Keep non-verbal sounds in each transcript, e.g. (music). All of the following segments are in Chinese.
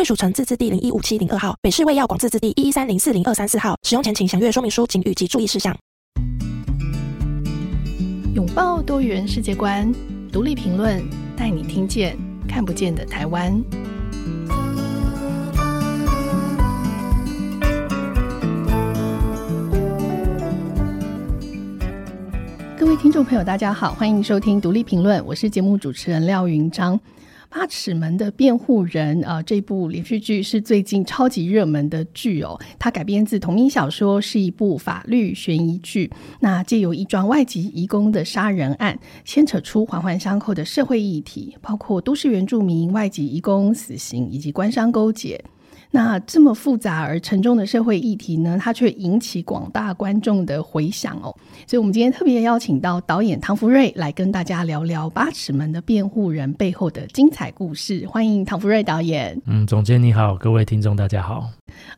贵属城自治地零一五七零二号，北市卫药广自治地一一三零四零二三四号。使用前请详阅说明书、警语及注意事项。拥抱多元世界观，独立评论，带你听见看不见的台湾。各位听众朋友，大家好，欢迎收听独立评论，我是节目主持人廖云章。八尺门的辩护人啊，这部连续剧是最近超级热门的剧哦。它改编自同名小说，是一部法律悬疑剧。那借由一桩外籍移工的杀人案，牵扯出环环相扣的社会议题，包括都市原住民、外籍移工、死刑以及官商勾结。那这么复杂而沉重的社会议题呢，它却引起广大观众的回响哦。所以，我们今天特别邀请到导演唐福瑞来跟大家聊聊《八尺门的辩护人》背后的精彩故事。欢迎唐福瑞导演。嗯，总监你好，各位听众大家好。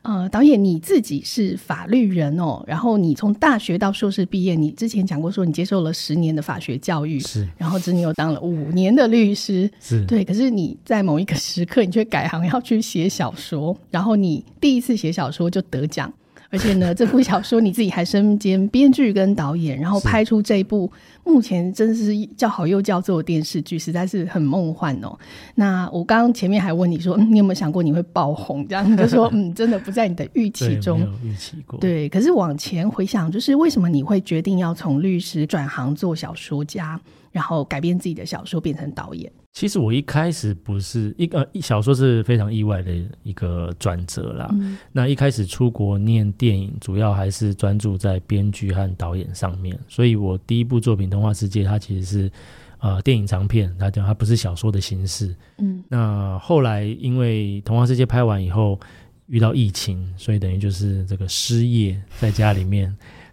呃，导演你自己是法律人哦，然后你从大学到硕士毕业，你之前讲过说你接受了十年的法学教育，是，然后之后你又当了五年的律师，是对。可是你在某一个时刻，你却改行要去写小说，然后你第一次写小说就得奖。而且呢，这部小说你自己还身兼编剧跟导演，然后拍出这部目前真是叫好又叫座的电视剧，实在是很梦幻哦。那我刚刚前面还问你说，嗯，你有没有想过你会爆红？这样你就说，嗯，真的不在你的预期中，预期过。对，可是往前回想，就是为什么你会决定要从律师转行做小说家，然后改编自己的小说变成导演？其实我一开始不是一个小说是非常意外的一个转折啦。嗯、那一开始出国念电影，主要还是专注在编剧和导演上面。所以我第一部作品《童话世界》，它其实是呃电影长片，它讲它不是小说的形式。嗯，那后来因为《童话世界》拍完以后遇到疫情，所以等于就是这个失业，在家里面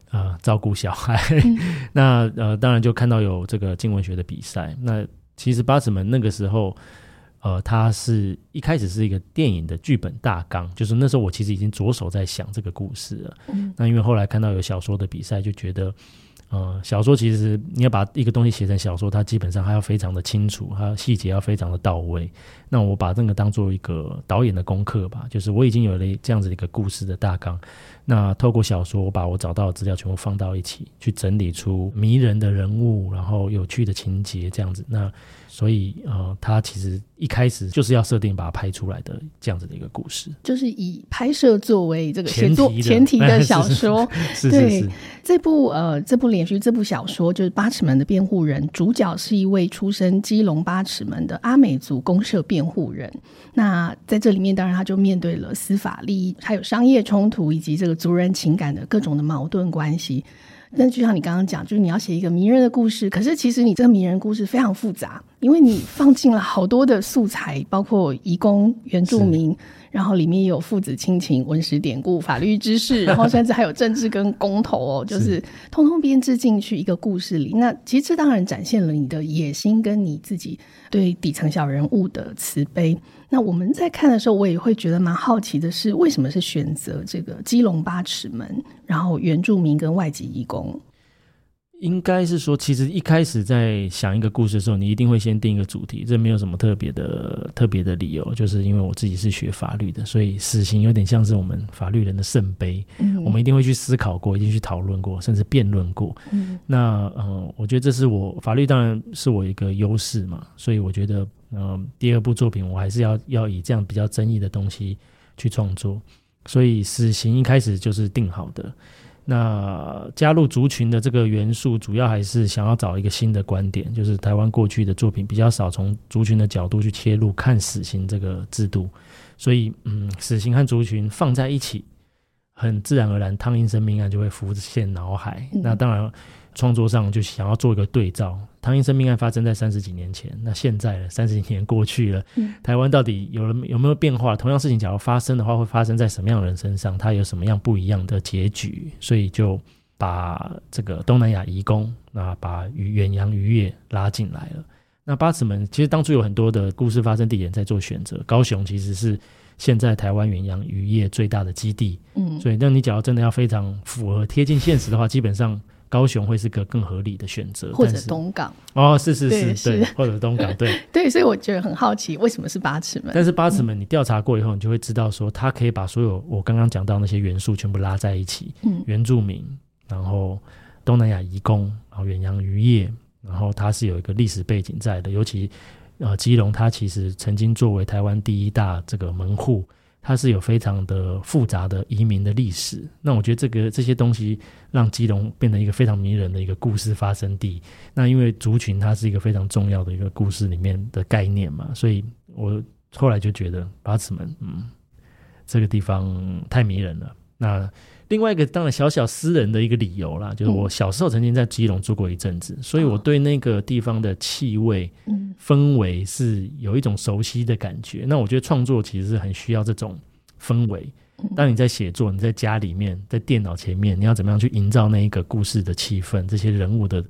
啊、呃、照顾小孩。嗯、(laughs) 那呃当然就看到有这个镜文学的比赛。那其实八尺门那个时候，呃，它是一开始是一个电影的剧本大纲，就是那时候我其实已经着手在想这个故事了。嗯，那因为后来看到有小说的比赛，就觉得，嗯，小说其实你要把一个东西写成小说，它基本上还要非常的清楚，它细节要非常的到位。那我把这个当做一个导演的功课吧，就是我已经有了这样子一个故事的大纲，那透过小说，我把我找到的资料全部放到一起，去整理出迷人的人物，然后有趣的情节这样子。那所以，呃，他其实一开始就是要设定把它拍出来的这样子的一个故事，就是以拍摄作为这个写作前提的小说。(laughs) 是是是。这部呃，这部连续这部小说就是《八尺门的辩护人》，主角是一位出身基隆八尺门的阿美族公社辩护人。那在这里面，当然他就面对了司法利益，还有商业冲突，以及这个族人情感的各种的矛盾关系。那就像你刚刚讲，就是你要写一个迷人的故事，可是其实你这个迷人故事非常复杂，因为你放进了好多的素材，包括移工、原住民。然后里面也有父子亲情、文史典故、法律知识，(laughs) 然后甚至还有政治跟公投哦，就是通通编织进去一个故事里。那其实这当然展现了你的野心跟你自己对底层小人物的慈悲。那我们在看的时候，我也会觉得蛮好奇的是，为什么是选择这个基隆八尺门，然后原住民跟外籍移工？应该是说，其实一开始在想一个故事的时候，你一定会先定一个主题，这没有什么特别的特别的理由，就是因为我自己是学法律的，所以死刑有点像是我们法律人的圣杯，嗯、我们一定会去思考过，一定去讨论过，甚至辩论过。嗯、那嗯、呃，我觉得这是我法律当然是我一个优势嘛，所以我觉得嗯、呃，第二部作品我还是要要以这样比较争议的东西去创作，所以死刑一开始就是定好的。那加入族群的这个元素，主要还是想要找一个新的观点，就是台湾过去的作品比较少从族群的角度去切入看死刑这个制度，所以嗯，死刑和族群放在一起，很自然而然，汤阴生命案就会浮现脑海。嗯、那当然，创作上就想要做一个对照。唐英生命案发生在三十几年前，那现在呢三十几年过去了，嗯、台湾到底有了有没有变化？同样事情假如发生的话，会发生在什么样的人身上？它有什么样不一样的结局？所以就把这个东南亚移工，那把渔远洋渔业拉进来了。那八尺门其实当初有很多的故事发生地点在做选择，高雄其实是。现在台湾远洋渔业最大的基地，嗯，所以那你假如真的要非常符合贴近现实的话，基本上高雄会是个更合理的选择，或者东港哦，是是是，对，或者东港，对 (laughs) 对，所以我觉得很好奇，为什么是八尺门？但是八尺门你调查过以后，你就会知道说，它可以把所有我刚刚讲到那些元素全部拉在一起，嗯，原住民，然后东南亚移工，然后远洋渔业，然后它是有一个历史背景在的，尤其。呃，基隆它其实曾经作为台湾第一大这个门户，它是有非常的复杂的移民的历史。那我觉得这个这些东西让基隆变成一个非常迷人的一个故事发生地。那因为族群它是一个非常重要的一个故事里面的概念嘛，所以我后来就觉得八尺门，嗯，这个地方太迷人了。那另外一个当然小小私人的一个理由啦，就是我小时候曾经在基隆住过一阵子，嗯、所以我对那个地方的气味、嗯、氛围是有一种熟悉的感觉。那我觉得创作其实是很需要这种氛围。当你在写作，你在家里面，在电脑前面，你要怎么样去营造那一个故事的气氛，这些人物的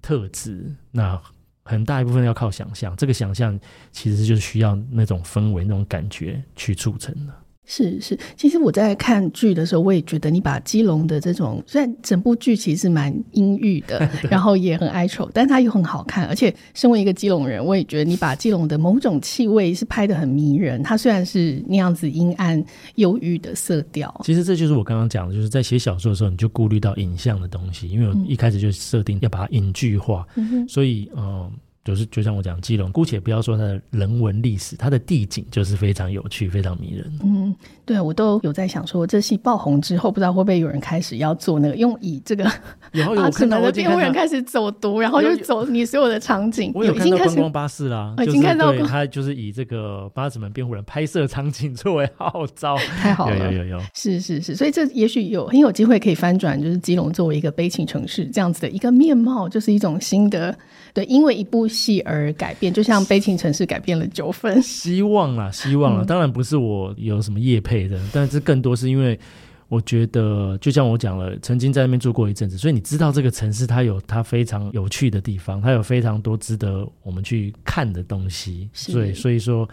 特质，那很大一部分要靠想象。这个想象其实就是需要那种氛围、那种感觉去促成的。是是，其实我在看剧的时候，我也觉得你把基隆的这种，虽然整部剧其实蛮阴郁的，(laughs) 然后也很哀愁，但它又很好看。而且身为一个基隆人，我也觉得你把基隆的某种气味是拍的很迷人。它虽然是那样子阴暗、忧郁的色调，其实这就是我刚刚讲的，就是在写小说的时候，你就顾虑到影像的东西，因为我一开始就设定要把它影剧化，嗯、所以嗯。呃就是就像我讲基隆，姑且不要说它的人文历史，它的地景就是非常有趣、非常迷人。嗯，对，我都有在想说，这戏爆红之后，不知道会不会有人开始要做那个，用以这个八尺门的辩护人开始走读，然后就走你所有的场景。我有看到观光巴士啦，已经看到过，他就是以这个八尺门辩护人拍摄场景作为号召，(laughs) 太好了，有有有有，是是是，所以这也许有很有机会可以翻转，就是基隆作为一个悲情城市这样子的一个面貌，就是一种新的。对，因为一部戏而改变，就像《悲情城市》改变了九分。(laughs) 希望啦，希望啦。嗯、当然不是我有什么业配的，但是更多是因为我觉得，就像我讲了，曾经在那边住过一阵子，所以你知道这个城市它有它非常有趣的地方，它有非常多值得我们去看的东西。是所以，所以说，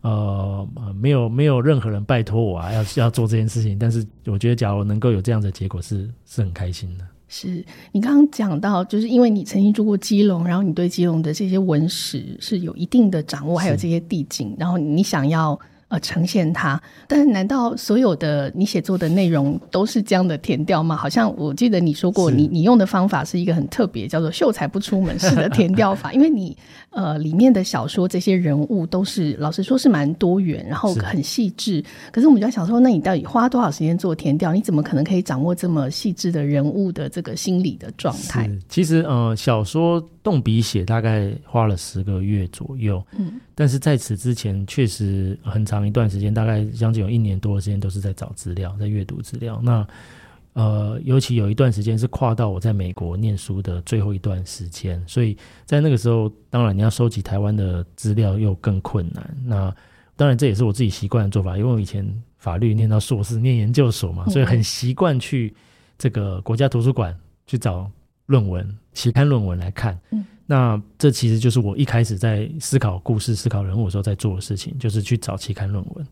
呃，没有没有任何人拜托我啊，要要做这件事情。但是，我觉得假如能够有这样的结果是，是是很开心的。是你刚刚讲到，就是因为你曾经住过基隆，然后你对基隆的这些文史是有一定的掌握，还有这些地景，然后你想要。呃，呈现它，但是难道所有的你写作的内容都是这样的填调吗？好像我记得你说过你，你用的方法是一个很特别，叫做“秀才不出门”式的填调法，(laughs) (laughs) 因为你呃里面的小说这些人物都是老实说是蛮多元，然后很细致。是可是我们就在想说，那你到底花多少时间做填调？你怎么可能可以掌握这么细致的人物的这个心理的状态？其实呃，小说动笔写大概花了十个月左右，嗯，但是在此之前确实很。长一段时间，大概将近有一年多的时间，都是在找资料，在阅读资料。那呃，尤其有一段时间是跨到我在美国念书的最后一段时间，所以在那个时候，当然你要收集台湾的资料又更困难。那当然这也是我自己习惯的做法，因为我以前法律念到硕士，念研究所嘛，所以很习惯去这个国家图书馆去找论文、期刊论文来看。嗯那这其实就是我一开始在思考故事、思考人物的时候在做的事情，就是去找期刊论文。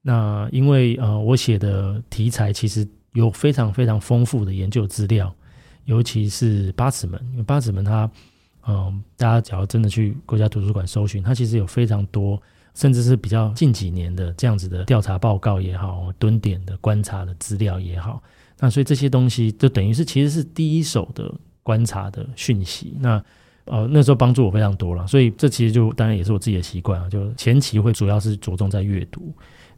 那因为呃，我写的题材其实有非常非常丰富的研究资料，尤其是八尺门，因为八尺门它，嗯、大家只要真的去国家图书馆搜寻，它其实有非常多，甚至是比较近几年的这样子的调查报告也好，蹲点的观察的资料也好。那所以这些东西就等于是其实是第一手的观察的讯息。那呃，那时候帮助我非常多了，所以这其实就当然也是我自己的习惯啊，就前期会主要是着重在阅读，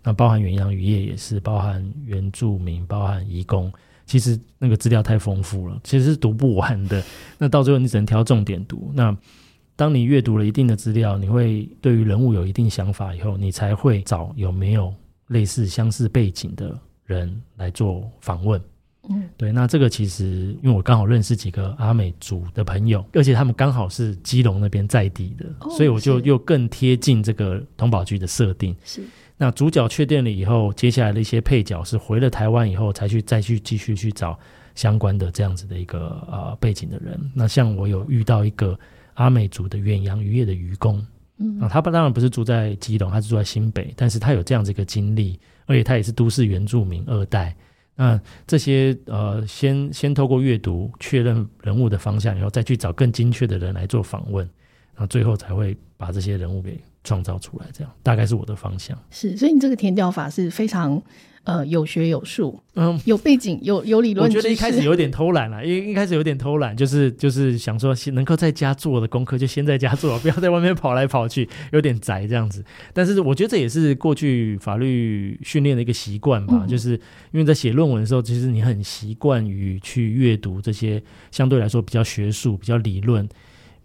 那包含远洋渔业也是，包含原住民，包含移工，其实那个资料太丰富了，其实是读不完的。那到最后你只能挑重点读。那当你阅读了一定的资料，你会对于人物有一定想法以后，你才会找有没有类似相似背景的人来做访问。嗯，对，那这个其实因为我刚好认识几个阿美族的朋友，而且他们刚好是基隆那边在地的，哦、所以我就又更贴近这个童保局的设定。是，那主角确定了以后，接下来的一些配角是回了台湾以后才去再去继续去找相关的这样子的一个呃背景的人。那像我有遇到一个阿美族的远洋渔业的渔工，嗯，啊，他当然不是住在基隆，他是住在新北，但是他有这样子一个经历，而且他也是都市原住民二代。那这些呃，先先透过阅读确认人物的方向然后，再去找更精确的人来做访问，然后最后才会把这些人物给创造出来。这样大概是我的方向。是，所以你这个填调法是非常。呃，有学有术，嗯，有背景，有有理论。我觉得一开始有点偷懒了，因为一开始有点偷懒，就是就是想说，能够在家做的功课就先在家做，不要在外面跑来跑去，(laughs) 有点宅这样子。但是我觉得这也是过去法律训练的一个习惯吧，嗯、就是因为在写论文的时候，其实你很习惯于去阅读这些相对来说比较学术、比较理论。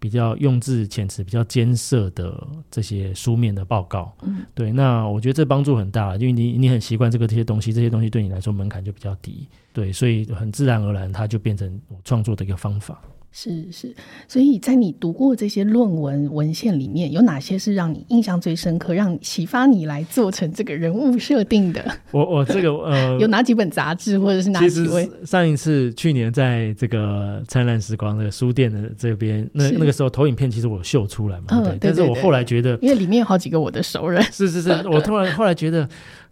比较用字遣词比较艰涩的这些书面的报告，嗯，对，那我觉得这帮助很大，因为你你很习惯这个这些东西，这些东西对你来说门槛就比较低，对，所以很自然而然它就变成我创作的一个方法。是是，所以在你读过这些论文文献里面，有哪些是让你印象最深刻，让你启发你来做成这个人物设定的？(laughs) 我我这个呃，有哪几本杂志，或者是哪几位？上一次去年在这个灿烂时光的书店的这边，那那个时候投影片其实我有秀出来嘛，嗯、对，对，对，对，但是我后来觉得，因为里面有好几个我的熟人，是是是，我突然后来觉得。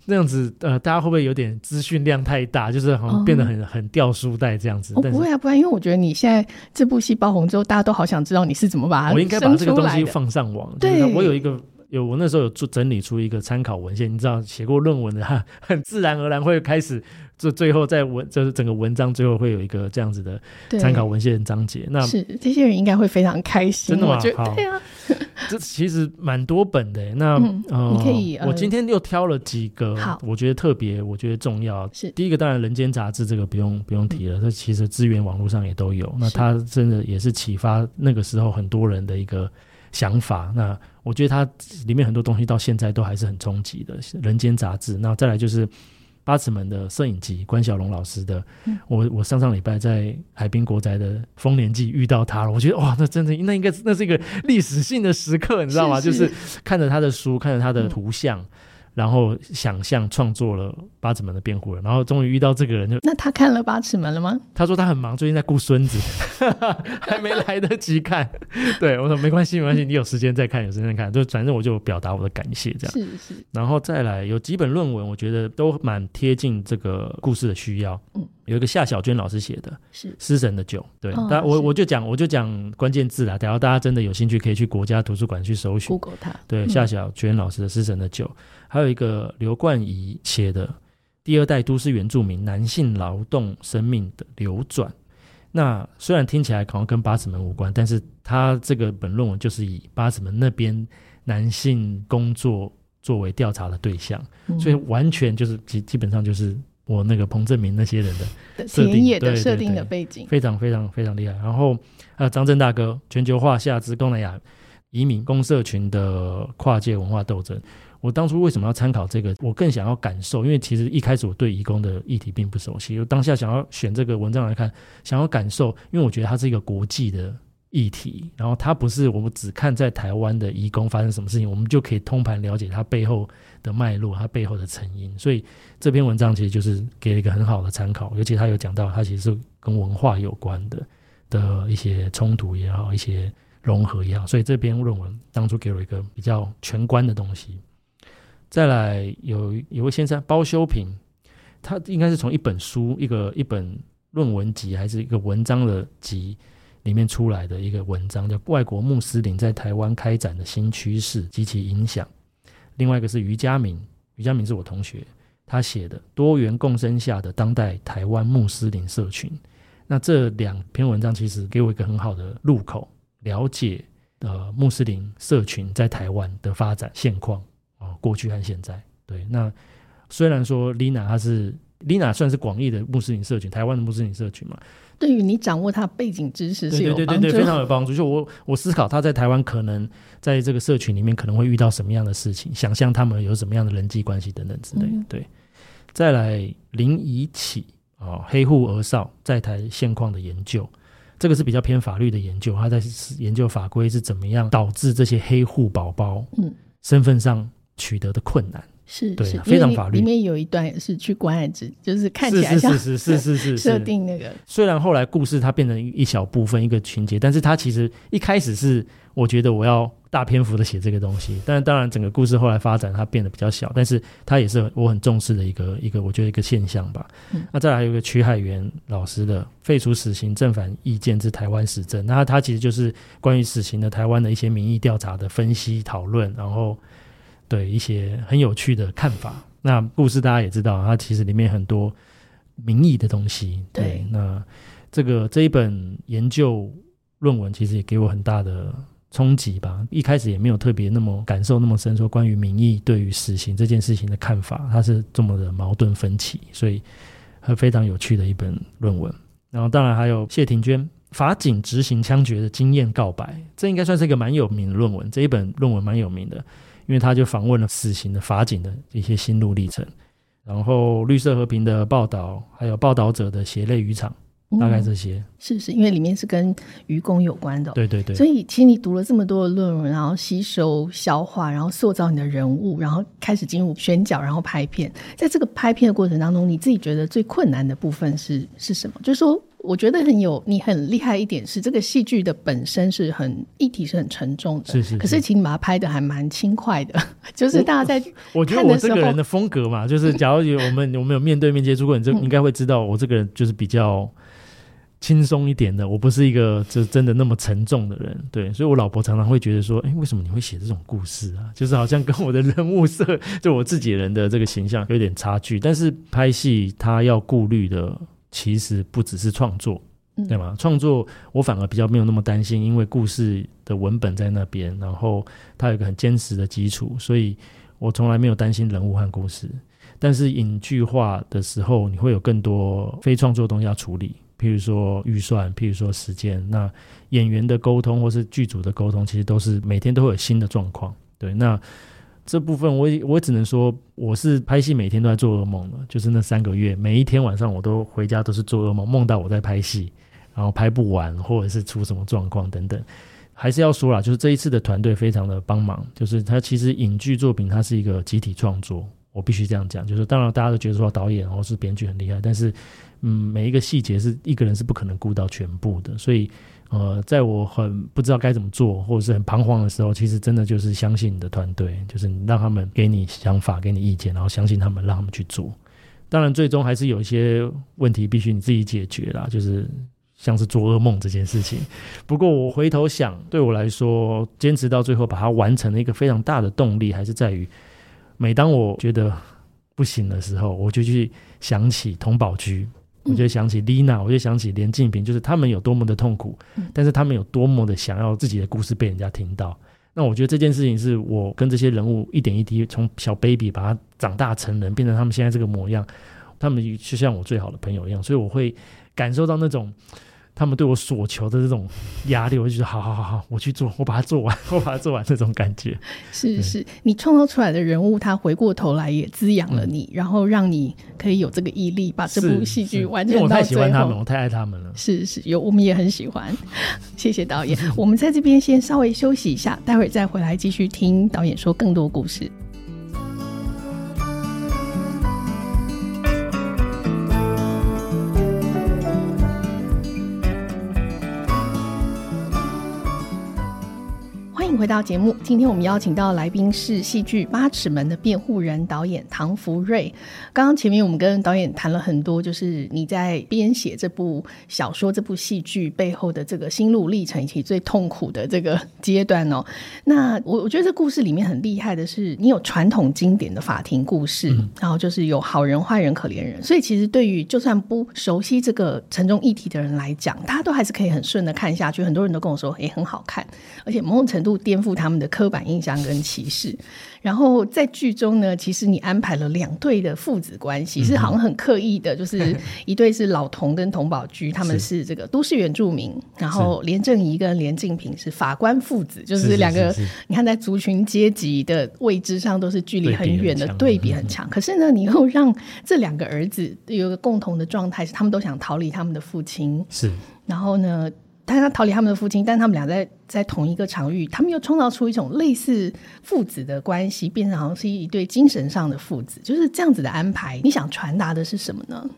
那样子，呃，大家会不会有点资讯量太大，就是好像变得很、哦、很掉书袋这样子？哦，不会啊，不会，因为我觉得你现在这部戏爆红之后，大家都好想知道你是怎么把它。我应该把这个东西放上网。对，我有一个。有我那时候有做整理出一个参考文献，你知道写过论文的，他很自然而然会开始，就最后在文就是整个文章最后会有一个这样子的参考文献章节。那是这些人应该会非常开心，真的吗？我觉得对啊，(laughs) 这其实蛮多本的。那嗯，呃、你可以，我今天又挑了几个，我觉得特别，我觉得重要。是第一个，当然《人间杂志》这个不用不用提了，这、嗯、其实资源网络上也都有。那它真的也是启发那个时候很多人的一个想法。那我觉得它里面很多东西到现在都还是很冲击的，《人间杂志》。那再来就是八尺门的摄影集，关晓龙老师的。嗯、我我上上礼拜在海滨国宅的丰年祭遇到他了，我觉得哇，那真的那应该那是一个历史性的时刻，你知道吗？是是就是看着他的书，看着他的图像。嗯然后想象创作了八尺门的辩护人，然后终于遇到这个人就，就那他看了八尺门了吗？他说他很忙，最近在顾孙子，(laughs) 还没来得及看。对，我说没关系，没关系，你有时间再看，有时间再看，就反正我就表达我的感谢这样。是是。然后再来有几本论文，我觉得都蛮贴近这个故事的需要。嗯，有一个夏小娟老师写的，是《失神的酒》。对，哦、但我我就讲我就讲关键字啦，等下大家真的有兴趣可以去国家图书馆去搜寻。Google 它。对，夏小娟老师的《失神的酒》。还有一个刘冠仪写的《第二代都市原住民男性劳动生命的流转》，那虽然听起来可能跟八尺门无关，但是他这个本论文就是以八尺门那边男性工作作为调查的对象，嗯、所以完全就是基基本上就是我那个彭正明那些人的设定的，设定的背景，非常非常非常厉害。然后还有张震大哥全球化下之东南亚移民公社群的跨界文化斗争。我当初为什么要参考这个？我更想要感受，因为其实一开始我对移工的议题并不熟悉。我当下想要选这个文章来看，想要感受，因为我觉得它是一个国际的议题，然后它不是我们只看在台湾的移工发生什么事情，我们就可以通盘了解它背后的脉络，它背后的成因。所以这篇文章其实就是给了一个很好的参考，尤其他有讲到它其实是跟文化有关的的一些冲突也好，一些融合也好。所以这篇论文当初给我一个比较全观的东西。再来有有位先生包修平，他应该是从一本书一个一本论文集还是一个文章的集里面出来的一个文章，叫《外国穆斯林在台湾开展的新趋势及其影响》。另外一个是于嘉明，于嘉明是我同学，他写的《多元共生下的当代台湾穆斯林社群》。那这两篇文章其实给我一个很好的入口，了解呃穆斯林社群在台湾的发展现况。过去和现在，对，那虽然说 Lina 她是 Lina 算是广义的穆斯林社群，台湾的穆斯林社群嘛，对于你掌握他背景知识是有帮助，对对对对，非常有帮助。就我我思考他在台湾可能在这个社群里面可能会遇到什么样的事情，想象他们有什么样的人际关系等等之类的。嗯、对，再来林宜启啊，黑户儿少在台现况的研究，这个是比较偏法律的研究，他在研究法规是怎么样导致这些黑户宝宝嗯。身份上取得的困难。是，对，是非常法律。里面有一段也是去关爱之，(laughs) 就是看起来像是是是是是是设定那个。虽然后来故事它变成一小部分一个情节，但是它其实一开始是我觉得我要大篇幅的写这个东西，但是当然整个故事后来发展它变得比较小，但是它也是我很重视的一个一个我觉得一个现象吧。嗯、那再来还有一个曲海源老师的废除死刑正反意见之台湾实证，那它其实就是关于死刑的台湾的一些民意调查的分析讨论，然后对一些很有趣的看法。那故事大家也知道，它其实里面很多民意的东西。对，对那这个这一本研究论文其实也给我很大的冲击吧。一开始也没有特别那么感受那么深，说关于民意对于死刑这件事情的看法，它是这么的矛盾分歧，所以很非常有趣的一本论文。然后当然还有谢庭娟法警执行枪决的经验告白，这应该算是一个蛮有名的论文。这一本论文蛮有名的。因为他就访问了死刑的法警的一些心路历程，然后绿色和平的报道，还有报道者的血泪渔场，大概这些。嗯、是是，因为里面是跟愚公有关的。对对对。所以其实你读了这么多的论文，然后吸收、消化，然后塑造你的人物，然后开始进入选角，然后拍片。在这个拍片的过程当中，你自己觉得最困难的部分是是什么？就是说。我觉得很有你很厉害一点是，这个戏剧的本身是很议题是很沉重的，是是是。可是请你把它拍的还蛮轻快的，(laughs) 就是大家在我，我觉得我这个人的风格嘛，就是假如有我们我们有面对面接触过，你就应该会知道我这个人就是比较轻松一点的，我不是一个就真的那么沉重的人。对，所以我老婆常常会觉得说，哎，为什么你会写这种故事啊？就是好像跟我的人物设就我自己人的这个形象有点差距。但是拍戏他要顾虑的。其实不只是创作，对吗？创作我反而比较没有那么担心，因为故事的文本在那边，然后它有一个很坚实的基础，所以我从来没有担心人物和故事。但是影剧化的时候，你会有更多非创作东西要处理，譬如说预算，譬如说时间。那演员的沟通或是剧组的沟通，其实都是每天都会有新的状况。对，那。这部分我也我只能说，我是拍戏每天都在做噩梦的，就是那三个月，每一天晚上我都回家都是做噩梦，梦到我在拍戏，然后拍不完，或者是出什么状况等等。还是要说啦，就是这一次的团队非常的帮忙，就是他其实影剧作品它是一个集体创作，我必须这样讲。就是当然大家都觉得说导演或是编剧很厉害，但是嗯，每一个细节是一个人是不可能顾到全部的，所以。呃，在我很不知道该怎么做，或者是很彷徨的时候，其实真的就是相信你的团队，就是你让他们给你想法，给你意见，然后相信他们，让他们去做。当然，最终还是有一些问题必须你自己解决啦，就是像是做噩梦这件事情。不过我回头想，对我来说，坚持到最后把它完成了一个非常大的动力，还是在于每当我觉得不行的时候，我就去想起佟宝駒。我就想起丽娜，我就想起连静平，就是他们有多么的痛苦，但是他们有多么的想要自己的故事被人家听到。那我觉得这件事情是我跟这些人物一点一滴从小 baby 把他长大成人，变成他们现在这个模样，他们就像我最好的朋友一样，所以我会感受到那种。他们对我所求的这种压力，我就觉得好好好好，我去做，我把它做完，(laughs) 我把它做完，这种感觉是是，你创造出来的人物，他回过头来也滋养了你，嗯，然后让你可以有这个毅力，把这部戏剧完成到最后。因为我太喜欢他们，我太爱他们了。是是，有我们也很喜欢。(laughs) 谢谢导演，(laughs) 我们在这边先稍微休息一下，待会儿再回来继续听导演说更多故事。回到节目，今天我们邀请到来宾是戏剧《八尺门的辩护人》导演唐福瑞。刚刚前面我们跟导演谈了很多，就是你在编写这部小说、这部戏剧背后的这个心路历程，以及最痛苦的这个阶段哦。那我我觉得这故事里面很厉害的是，你有传统经典的法庭故事，嗯、然后就是有好人、坏人、可怜人。所以其实对于就算不熟悉这个沉重议题的人来讲，大家都还是可以很顺的看下去。很多人都跟我说，也很好看，而且某种程度。颠覆他们的刻板印象跟歧视。然后在剧中呢，其实你安排了两对的父子关系，嗯、是好像很刻意的，就是 (laughs) 一对是老童跟童宝驹，他们是。这个都市原住民，然后连正仪跟连敬平是法官父子，就是两个，你看在族群阶级的位置上都是距离很远的，对比很强。可是呢，你又让这两个儿子有一个共同的状态，是他们都想逃离他们的父亲，是，然后呢，他逃离他们的父亲，但他们俩在在同一个场域，他们又创造出一种类似父子的关系，变成好像是一对精神上的父子，就是这样子的安排。你想传达的是什么呢？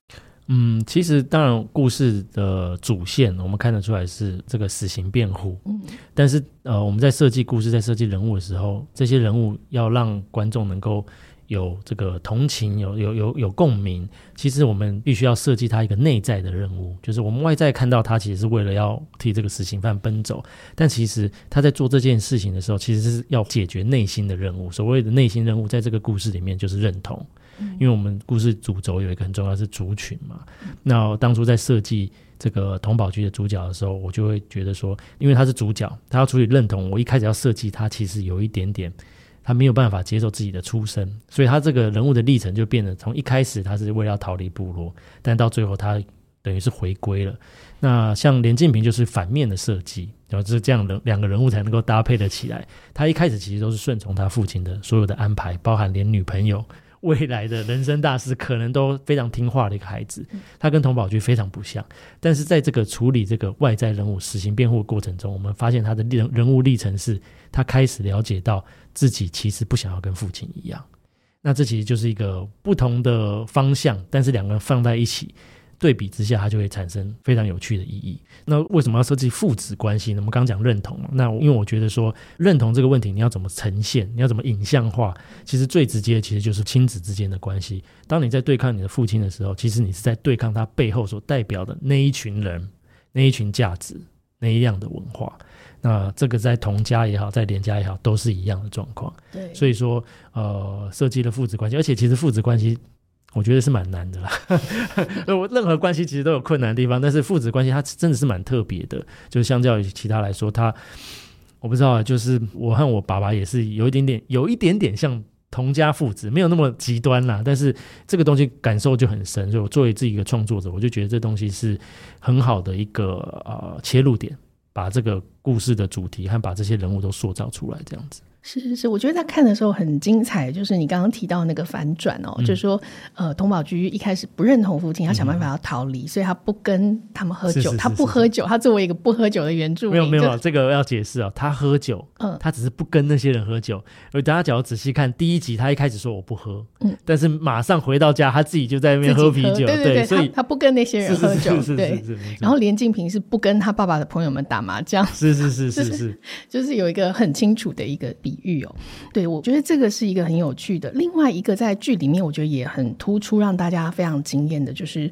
嗯，其实当然，故事的主线我们看得出来是这个死刑辩护。嗯，但是呃，我们在设计故事、在设计人物的时候，这些人物要让观众能够。有这个同情，有有有有共鸣。其实我们必须要设计他一个内在的任务，就是我们外在看到他其实是为了要替这个死刑犯奔走，但其实他在做这件事情的时候，其实是要解决内心的任务。所谓的内心任务，在这个故事里面就是认同，因为我们故事主轴有一个很重要是族群嘛。那当初在设计这个童宝局的主角的时候，我就会觉得说，因为他是主角，他要处理认同，我一开始要设计他其实有一点点。他没有办法接受自己的出身，所以他这个人物的历程就变得从一开始他是为了要逃离部落，但到最后他等于是回归了。那像连晋平就是反面的设计，然后就是这样的两个人物才能够搭配的起来。他一开始其实都是顺从他父亲的所有的安排，包含连女朋友。未来的人生大事可能都非常听话的一个孩子，他跟童宝驹非常不像，但是在这个处理这个外在人物死刑辩护的过程中，我们发现他的人人物历程是，他开始了解到自己其实不想要跟父亲一样，那这其实就是一个不同的方向，但是两个人放在一起。对比之下，它就会产生非常有趣的意义。那为什么要设计父子关系呢？我们刚刚讲认同嘛，那因为我觉得说认同这个问题，你要怎么呈现，你要怎么影像化，其实最直接的其实就是亲子之间的关系。当你在对抗你的父亲的时候，其实你是在对抗他背后所代表的那一群人、那一群价值、那一样的文化。那这个在同家也好，在连家也好，都是一样的状况。对，所以说呃，设计了父子关系，而且其实父子关系。我觉得是蛮难的啦，(laughs) 我任何关系其实都有困难的地方，但是父子关系它真的是蛮特别的，就是相较于其他来说，它我不知道啊，就是我和我爸爸也是有一点点，有一点点像同家父子，没有那么极端啦，但是这个东西感受就很深，所以我作为自己一个创作者，我就觉得这东西是很好的一个呃切入点，把这个故事的主题和把这些人物都塑造出来，这样子。是是是，我觉得他看的时候很精彩，就是你刚刚提到那个反转哦，嗯、就是说，呃，童宝駒一开始不认同父亲，他想办法要逃离，嗯、所以他不跟他们喝酒，是是是是他不喝酒，他作为一个不喝酒的原著，没有没有，这个要解释哦，他喝酒，嗯，他只是不跟那些人喝酒。而大家只要仔细看第一集，他一开始说我不喝，嗯，但是马上回到家，他自己就在那边喝啤酒，对对对，所以他，他不跟那些人喝酒，对，然后连静平是不跟他爸爸的朋友们打麻将，是是是是是，(laughs) 就是，就是有一个很清楚的一个比喻哦。对，我觉得这个是一个很有趣的。另外一个在剧里面，我觉得也很突出，让大家非常惊艳的，就是。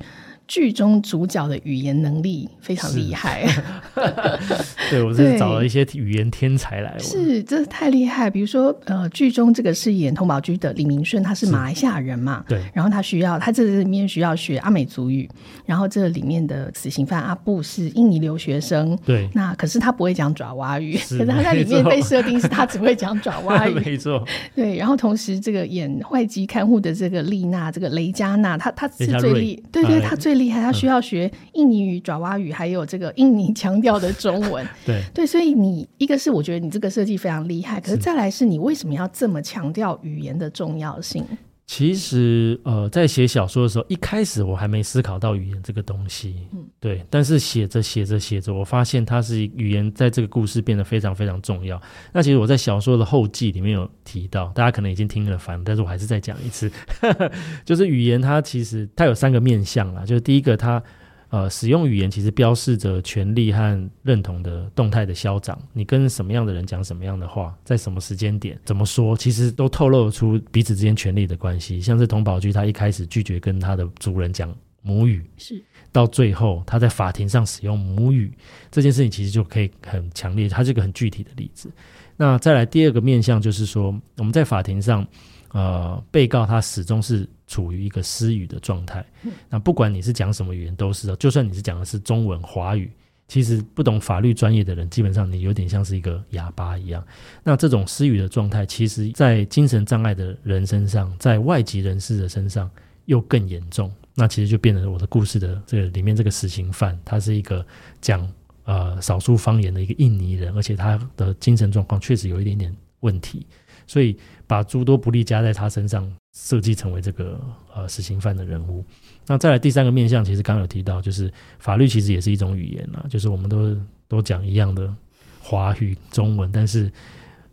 剧中主角的语言能力非常厉害，(laughs) 对，我是找了一些语言天才来，是，这太厉害。比如说，呃，剧中这个饰演通宝居的李明顺，他是马来西亚人嘛，对，然后他需要，他这里面需要学阿美族语，然后这里面的死刑犯阿布是印尼留学生，对，那可是他不会讲爪哇语，可是他在里面被设定是他只会讲爪哇语，(laughs) 没错，对，然后同时这个演外籍看护的这个丽娜，这个雷佳娜，她她是最厉，对对，她最。厉害，他需要学印尼语、爪哇语，还有这个印尼腔调的中文。(laughs) 对对，所以你一个是我觉得你这个设计非常厉害，可是再来是你为什么要这么强调语言的重要性？其实，呃，在写小说的时候，一开始我还没思考到语言这个东西，嗯，对。但是写着写着写着，我发现它是语言在这个故事变得非常非常重要。那其实我在小说的后记里面有提到，大家可能已经听了烦，但是我还是再讲一次，(laughs) 就是语言它其实它有三个面向啦，就是第一个它。呃，使用语言其实标示着权力和认同的动态的消长。你跟什么样的人讲什么样的话，在什么时间点怎么说，其实都透露出彼此之间权力的关系。像是童宝駒，他一开始拒绝跟他的族人讲母语，是到最后他在法庭上使用母语这件事情，其实就可以很强烈，它是一个很具体的例子。那再来第二个面向，就是说我们在法庭上。呃，被告他始终是处于一个失语的状态。那不管你是讲什么语言，都是的。就算你是讲的是中文、华语，其实不懂法律专业的人，基本上你有点像是一个哑巴一样。那这种失语的状态，其实在精神障碍的人身上，在外籍人士的身上又更严重。那其实就变成我的故事的这个里面这个死刑犯，他是一个讲呃少数方言的一个印尼人，而且他的精神状况确实有一点点问题，所以把诸多不利加在他身上，设计成为这个呃死刑犯的人物。那再来第三个面向，其实刚刚有提到，就是法律其实也是一种语言啦，就是我们都都讲一样的华语中文，但是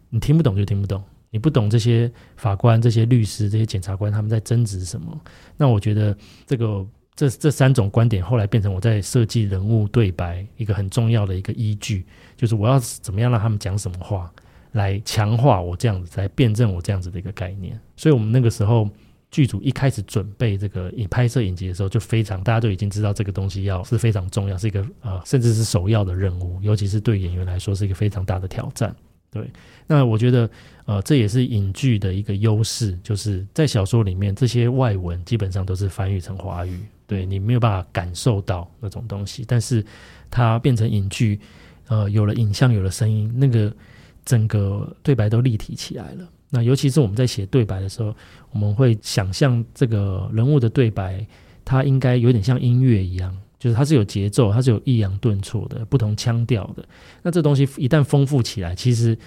你听不懂就听不懂，你不懂这些法官、这些律师、这些检察官他们在争执什么。那我觉得这个这这三种观点后来变成我在设计人物对白一个很重要的一个依据，就是我要怎么样让他们讲什么话。来强化我这样子，来辩证我这样子的一个概念。所以，我们那个时候剧组一开始准备这个影拍摄影集的时候，就非常大家都已经知道这个东西要是非常重要，是一个呃，甚至是首要的任务，尤其是对演员来说是一个非常大的挑战。对，那我觉得呃，这也是影剧的一个优势，就是在小说里面这些外文基本上都是翻译成华语，对你没有办法感受到那种东西，但是它变成影剧，呃，有了影像，有了声音，那个。整个对白都立体起来了。那尤其是我们在写对白的时候，我们会想象这个人物的对白，它应该有点像音乐一样，就是它是有节奏，它是有抑扬顿挫的，不同腔调的。那这东西一旦丰富起来，其实。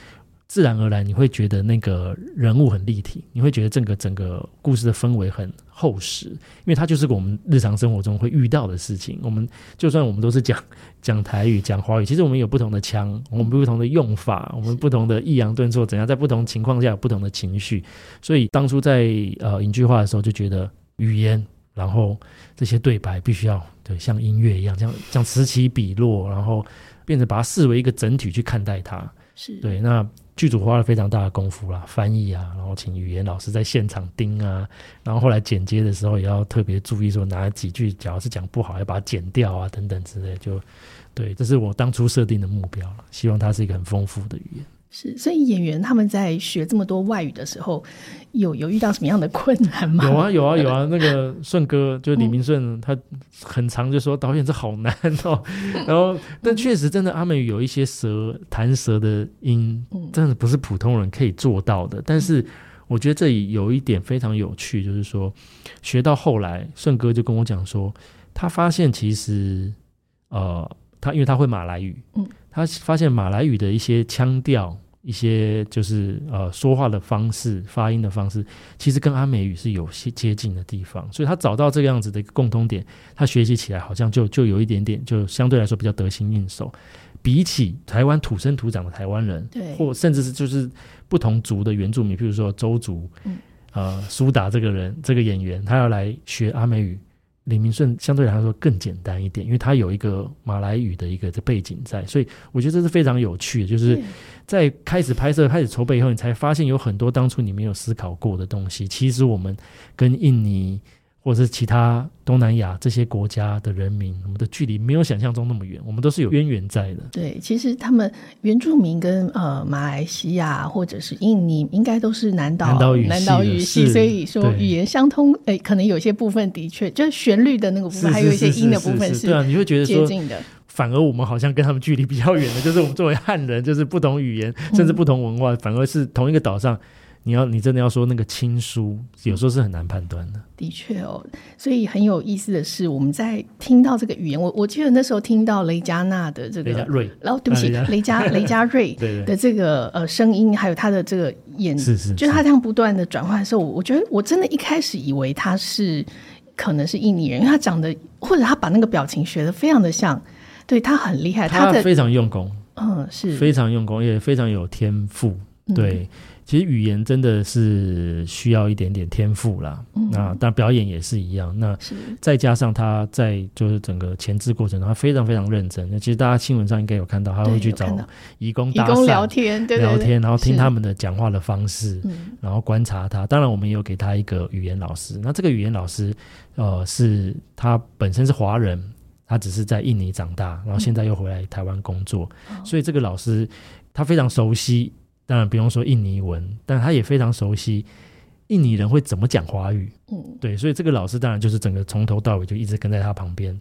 自然而然，你会觉得那个人物很立体，你会觉得整个整个故事的氛围很厚实，因为它就是我们日常生活中会遇到的事情。我们就算我们都是讲 (laughs) 讲台语、讲华语，其实我们有不同的腔，我们不同的用法，我们不同的抑扬顿挫，怎样在不同情况下有不同的情绪。所以当初在呃影剧化的时候，就觉得语言，然后这些对白必须要对像音乐一样，这样这样此起彼落，然后变成把它视为一个整体去看待它。对那。剧组花了非常大的功夫啦，翻译啊，然后请语言老师在现场盯啊，然后后来剪接的时候也要特别注意说哪几句，假如是讲不好要把它剪掉啊，等等之类，就对，这是我当初设定的目标，希望它是一个很丰富的语言。是，所以演员他们在学这么多外语的时候，有有遇到什么样的困难吗？有啊，有啊，有啊。(laughs) 那个顺哥，就李明顺，他很常就说导演这好难哦。(laughs) 然后，但确实真的阿美语有一些舌弹舌的音，真的不是普通人可以做到的。但是我觉得这里有一点非常有趣，就是说学到后来，顺哥就跟我讲说，他发现其实呃，他因为他会马来语，嗯。他发现马来语的一些腔调，一些就是呃说话的方式、发音的方式，其实跟阿美语是有些接近的地方，所以他找到这个样子的一个共通点，他学习起来好像就就有一点点，就相对来说比较得心应手。比起台湾土生土长的台湾人，对，或甚至是就是不同族的原住民，譬如说周族，嗯，呃，苏打这个人，这个演员，他要来学阿美语。李明顺相对来说更简单一点，因为他有一个马来语的一个背景在，所以我觉得这是非常有趣的。就是在开始拍摄、开始筹备以后，你才发现有很多当初你没有思考过的东西。其实我们跟印尼。或者是其他东南亚这些国家的人民，我们的距离没有想象中那么远，我们都是有渊源在的。对，其实他们原住民跟呃马来西亚或者是印尼，应该都是南岛南岛语南岛语系，所以说语言相通。哎，可能有些部分的确就是旋律的那个部分，还有一些音的部分是，对啊，你会觉得接近的。反而我们好像跟他们距离比较远的，就是我们作为汉人，就是不同语言甚至不同文化，嗯、反而是同一个岛上。你要你真的要说那个亲疏，有时候是很难判断的。的确哦，所以很有意思的是，我们在听到这个语言，我我记得那时候听到雷佳娜的这个，瑞，然后对不起，啊、雷佳雷佳 (laughs) 瑞的这个呃声音，还有他的这个演，是是，就是他这样不断的转换的时候，我觉得我真的一开始以为他是可能是印尼人，因为他长得或者他把那个表情学的非常的像，对他很厉害，他的非常用功，嗯，是。非常用功，也非常有天赋，对。嗯其实语言真的是需要一点点天赋啦，嗯、那但表演也是一样。那再加上他在就是整个前置过程中，他非常非常认真。那其实大家新闻上应该有看到，他会去找义工搭讪聊天，对对对，聊天，然后听他们的讲话的方式，然后观察他。当然，我们也有给他一个语言老师。那这个语言老师，呃，是他本身是华人，他只是在印尼长大，然后现在又回来台湾工作，嗯、所以这个老师他非常熟悉。当然不用说印尼文，但他也非常熟悉印尼人会怎么讲华语，嗯，对，所以这个老师当然就是整个从头到尾就一直跟在他旁边。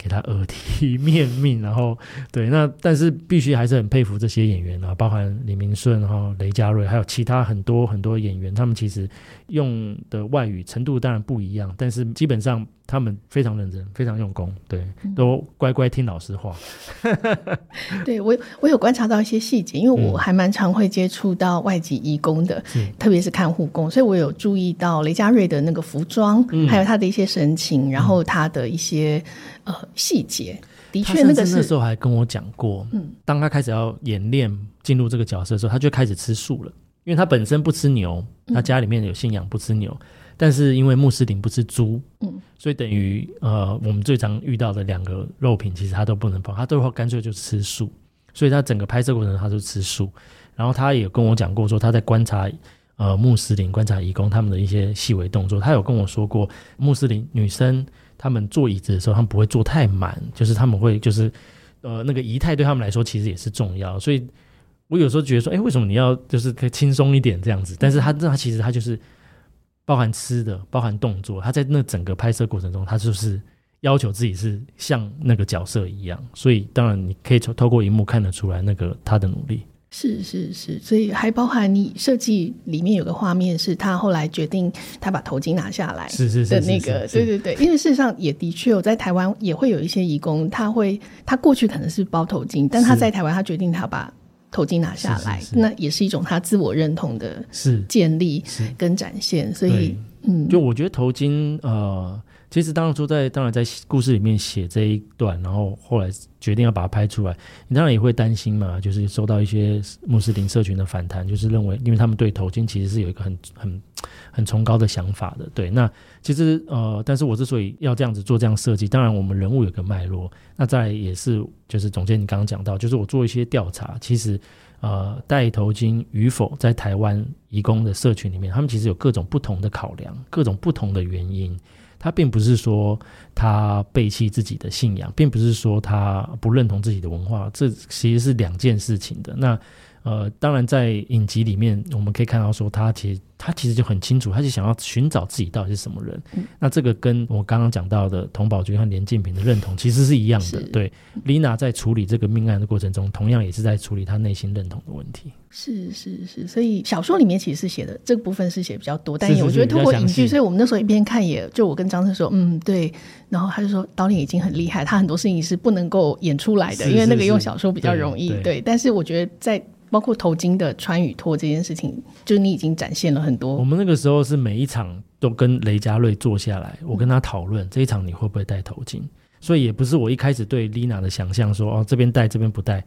给他耳提 (laughs) 面命，然后对，那但是必须还是很佩服这些演员啊，包含李明顺，然后雷佳瑞，还有其他很多很多演员，他们其实用的外语程度当然不一样，但是基本上他们非常认真，非常用功，对，都乖乖听老师话。(laughs) 嗯、对我，我有观察到一些细节，因为我还蛮常会接触到外籍义工的，嗯、特别是看护工，所以我有注意到雷佳瑞的那个服装，嗯、还有他的一些神情，然后他的一些。呃，细节。的确，那个是那时候还跟我讲过，嗯，当他开始要演练进入这个角色的时候，他就开始吃素了，因为他本身不吃牛，他家里面有信仰不吃牛，嗯、但是因为穆斯林不吃猪，嗯，所以等于呃，我们最常遇到的两个肉品，其实他都不能碰，他最后干脆就吃素，所以他整个拍摄过程他就吃素，然后他也跟我讲过说他在观察呃穆斯林观察义工他们的一些细微动作，他有跟我说过穆斯林女生。他们坐椅子的时候，他们不会坐太满，就是他们会就是，呃，那个仪态对他们来说其实也是重要。所以我有时候觉得说，哎，为什么你要就是可以轻松一点这样子？但是他那他其实他就是包含吃的，包含动作，他在那整个拍摄过程中，他就是要求自己是像那个角色一样。所以当然你可以从透过荧幕看得出来那个他的努力。是是是，所以还包含你设计里面有个画面，是他后来决定他把头巾拿下来，是是是的那个，对对对，因为事实上也的确有在台湾也会有一些义工，他会他过去可能是包头巾，但他在台湾他决定他把头巾拿下来，那也是一种他自我认同的建立跟展现，所以嗯，就我觉得头巾呃。其实当初在当然在故事里面写这一段，然后后来决定要把它拍出来，你当然也会担心嘛，就是收到一些穆斯林社群的反弹，就是认为因为他们对头巾其实是有一个很很很崇高的想法的。对，那其实呃，但是我之所以要这样子做这样设计，当然我们人物有个脉络，那再来也是就是总监你刚刚讲到，就是我做一些调查，其实呃戴头巾与否在台湾移工的社群里面，他们其实有各种不同的考量，各种不同的原因。他并不是说他背弃自己的信仰，并不是说他不认同自己的文化，这其实是两件事情的。那呃，当然在影集里面，我们可以看到说他其实。他其实就很清楚，他就想要寻找自己到底是什么人。嗯、那这个跟我刚刚讲到的童宝军和连晋平的认同其实是一样的。是对，丽娜在处理这个命案的过程中，同样也是在处理她内心认同的问题。是是是，所以小说里面其实是写的这个部分是写比较多，但是我觉得通过影剧，所以我们那时候一边看也，就我跟张生说，嗯，对。然后他就说导演已经很厉害，他很多事情是不能够演出来的，是是是因为那个用小说比较容易。对，对，但是我觉得在。包括头巾的穿与脱这件事情，就是你已经展现了很多。我们那个时候是每一场都跟雷佳瑞坐下来，我跟他讨论、这一场你会不会戴头巾，所以也不是我一开始对丽娜的想象说哦这边戴这边不戴，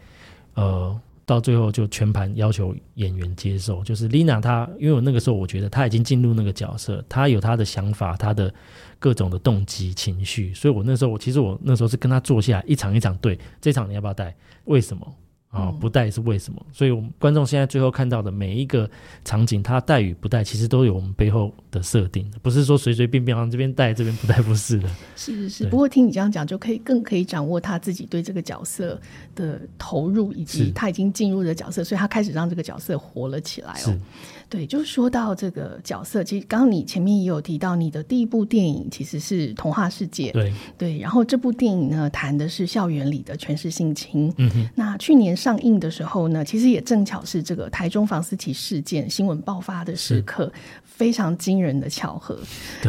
呃，到最后就全盘要求演员接受。就是丽娜她，因为我那个时候我觉得她已经进入那个角色，她有她的想法，她的各种的动机情绪，所以我那时候我其实我那时候是跟她坐下来一场一场对，这场你要不要戴？为什么？啊、哦，不带是为什么？所以，我们观众现在最后看到的每一个场景，他带与不带，其实都有我们背后的设定，不是说随随便便往这边带，这边不带，不是的。是是是。不过听你这样讲，就可以更可以掌握他自己对这个角色的投入，以及他已经进入的角色，所以他开始让这个角色活了起来哦。是对，就是说到这个角色，其实刚刚你前面也有提到，你的第一部电影其实是《童话世界》。对对，然后这部电影呢，谈的是校园里的全是性侵。嗯哼。那去年上映的时候呢，其实也正巧是这个台中房思琪事件新闻爆发的时刻，是非常惊人的巧合。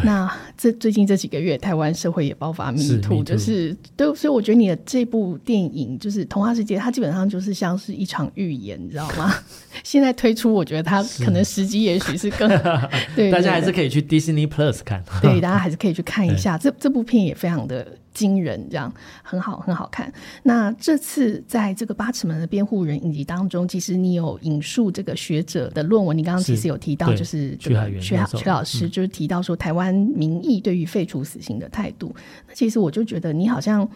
那这最近这几个月，台湾社会也爆发 MeToo，就是对，所以我觉得你的这部电影就是《童话世界》，它基本上就是像是一场预言，你知道吗？(laughs) 现在推出，我觉得它可能。时机也许是更 (laughs) 对，大家还是可以去 Disney Plus 看。对，大家还是可以去看一 (laughs) 下。这这部片也非常的惊人，这样很好，很好看。那这次在这个八尺门的辩护人影集当中，其实你有引述这个学者的论文。你刚刚其实有提到，就是这个徐徐徐老师就是提到说，台湾民意对于废除死刑的态度。那其实我就觉得你好像。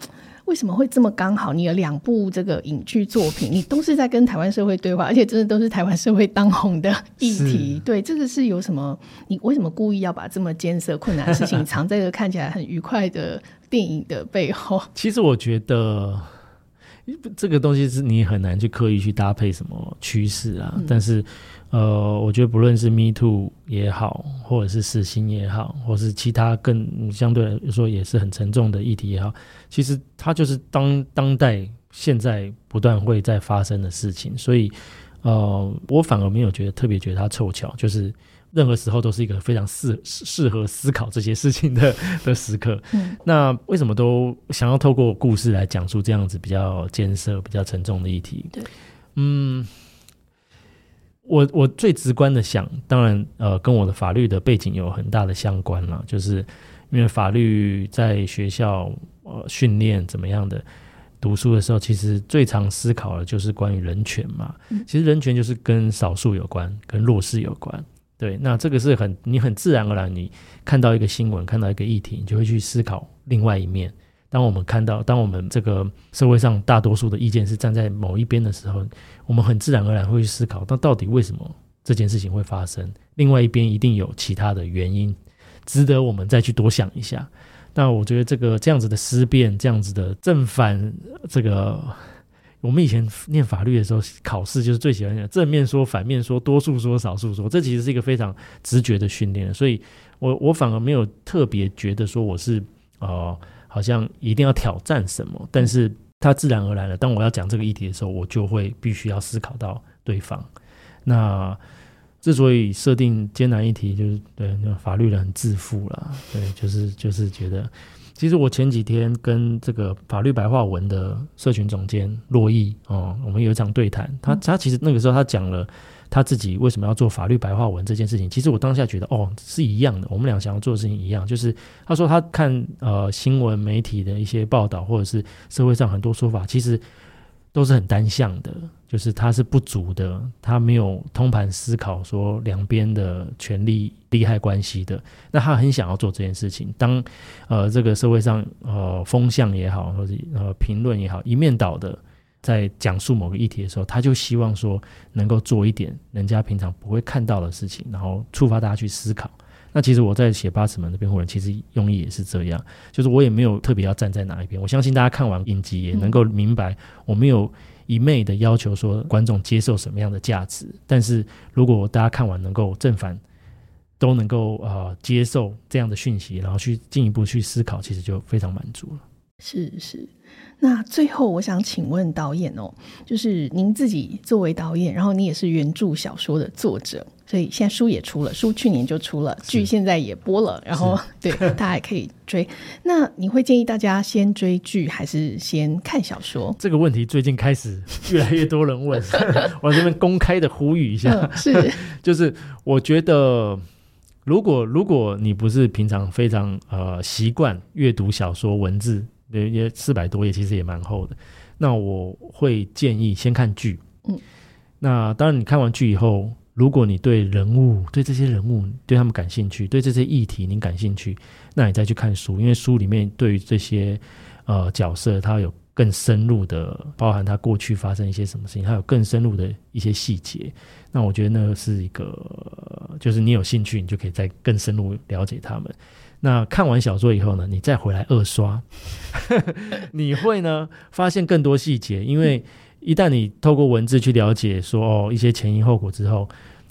为什么会这么刚好？你有两部这个影剧作品，你都是在跟台湾社会对话，而且真的都是台湾社会当红的议题。对，这个是有什么？你为什么故意要把这么艰涩困难的事情藏在这个看起来很愉快的电影的背后？其实我觉得，这个东西是你很难去刻意去搭配什么趋势啊。嗯、但是，呃，我觉得不论是 Me Too 也好，或者是死刑也好，或是其他更相对来说也是很沉重的议题也好，其实它就是当当代现在不断会在发生的事情。所以，呃，我反而没有觉得特别觉得它凑巧，就是。任何时候都是一个非常适适合思考这些事情的 (laughs) 的时刻。嗯，那为什么都想要透过故事来讲述这样子比较艰涩、比较沉重的议题？对，嗯，我我最直观的想，当然，呃，跟我的法律的背景有很大的相关了，就是因为法律在学校呃训练怎么样的读书的时候，其实最常思考的就是关于人权嘛。嗯，其实人权就是跟少数有关，跟弱势有关。对，那这个是很你很自然而然，你看到一个新闻，看到一个议题，你就会去思考另外一面。当我们看到，当我们这个社会上大多数的意见是站在某一边的时候，我们很自然而然会去思考，那到底为什么这件事情会发生？另外一边一定有其他的原因，值得我们再去多想一下。那我觉得这个这样子的思辨，这样子的正反，这个。我们以前念法律的时候，考试就是最喜欢讲正面说、反面说、多数说、少数说，这其实是一个非常直觉的训练。所以我我反而没有特别觉得说我是呃，好像一定要挑战什么，但是它自然而然的，当我要讲这个议题的时候，我就会必须要思考到对方。那之所以设定艰难议题，就是对那法律人很自负了，对，就是就是觉得。其实我前几天跟这个法律白话文的社群总监洛毅哦，我们有一场对谈。他他其实那个时候他讲了他自己为什么要做法律白话文这件事情。其实我当下觉得哦是一样的，我们俩想要做的事情一样。就是他说他看呃新闻媒体的一些报道，或者是社会上很多说法，其实。都是很单向的，就是他是不足的，他没有通盘思考说两边的权利利害关系的。那他很想要做这件事情。当呃这个社会上呃风向也好，或者呃评论也好，一面倒的在讲述某个议题的时候，他就希望说能够做一点人家平常不会看到的事情，然后触发大家去思考。那其实我在写《八尺门的辩护人》，其实用意也是这样，就是我也没有特别要站在哪一边。我相信大家看完影集也能够明白，我没有一昧的要求说观众接受什么样的价值。但是如果大家看完能够正反都能够呃接受这样的讯息，然后去进一步去思考，其实就非常满足了。是是。那最后我想请问导演哦，就是您自己作为导演，然后你也是原著小说的作者。所以现在书也出了，书去年就出了，剧现在也播了，然后对大家还可以追。那你会建议大家先追剧还是先看小说？这个问题最近开始越来越多人问，(laughs) 我这边公开的呼吁一下，嗯、是 (laughs) 就是我觉得，如果如果你不是平常非常呃习惯阅读小说文字，也四百多页其实也蛮厚的，那我会建议先看剧。嗯，那当然你看完剧以后。如果你对人物、对这些人物、对他们感兴趣，对这些议题你感兴趣，那你再去看书，因为书里面对于这些呃角色，它有更深入的，包含他过去发生一些什么事情，它有更深入的一些细节。那我觉得那是一个，就是你有兴趣，你就可以再更深入了解他们。那看完小说以后呢，你再回来二刷，(laughs) 你会呢发现更多细节，因为。一旦你透过文字去了解说哦一些前因后果之后，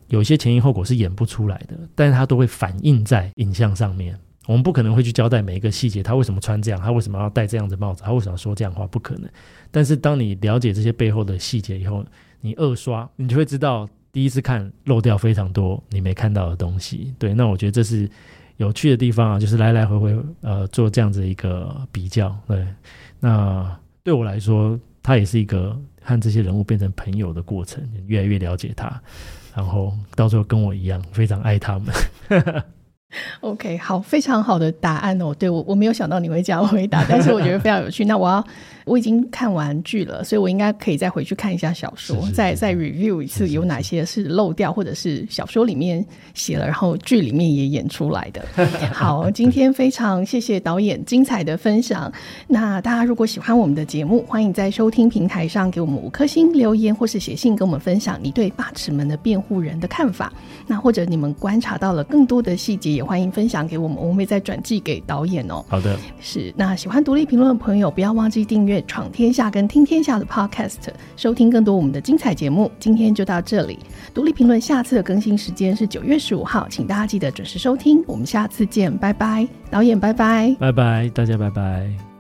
有一些前因后果是演不出来的，但是它都会反映在影像上面。我们不可能会去交代每一个细节，他为什么穿这样，他为什么要戴这样的帽子，他为什么要说这样话，不可能。但是当你了解这些背后的细节以后，你二刷，你就会知道第一次看漏掉非常多你没看到的东西。对，那我觉得这是有趣的地方啊，就是来来回回呃做这样子一个比较。对，那对我来说，它也是一个。和这些人物变成朋友的过程，越来越了解他，然后到时候跟我一样非常爱他们。OK，好，非常好的答案哦。对，我我没有想到你会这样回答，但是我觉得非常有趣。那我要我已经看完剧了，所以我应该可以再回去看一下小说，是是是再再 review 一次有哪些是漏掉，或者是小说里面写了，然后剧里面也演出来的。(laughs) 好，今天非常谢谢导演精彩的分享。那大家如果喜欢我们的节目，欢迎在收听平台上给我们五颗星留言，或是写信跟我们分享你对八尺门的辩护人的看法。那或者你们观察到了更多的细节。也欢迎分享给我们，我们会再转寄给导演哦。好的，是。那喜欢独立评论的朋友，不要忘记订《闯天下》跟《听天下》的 Podcast，收听更多我们的精彩节目。今天就到这里，独立评论下次的更新时间是九月十五号，请大家记得准时收听。我们下次见，拜拜，导演，拜拜，拜拜，大家拜拜。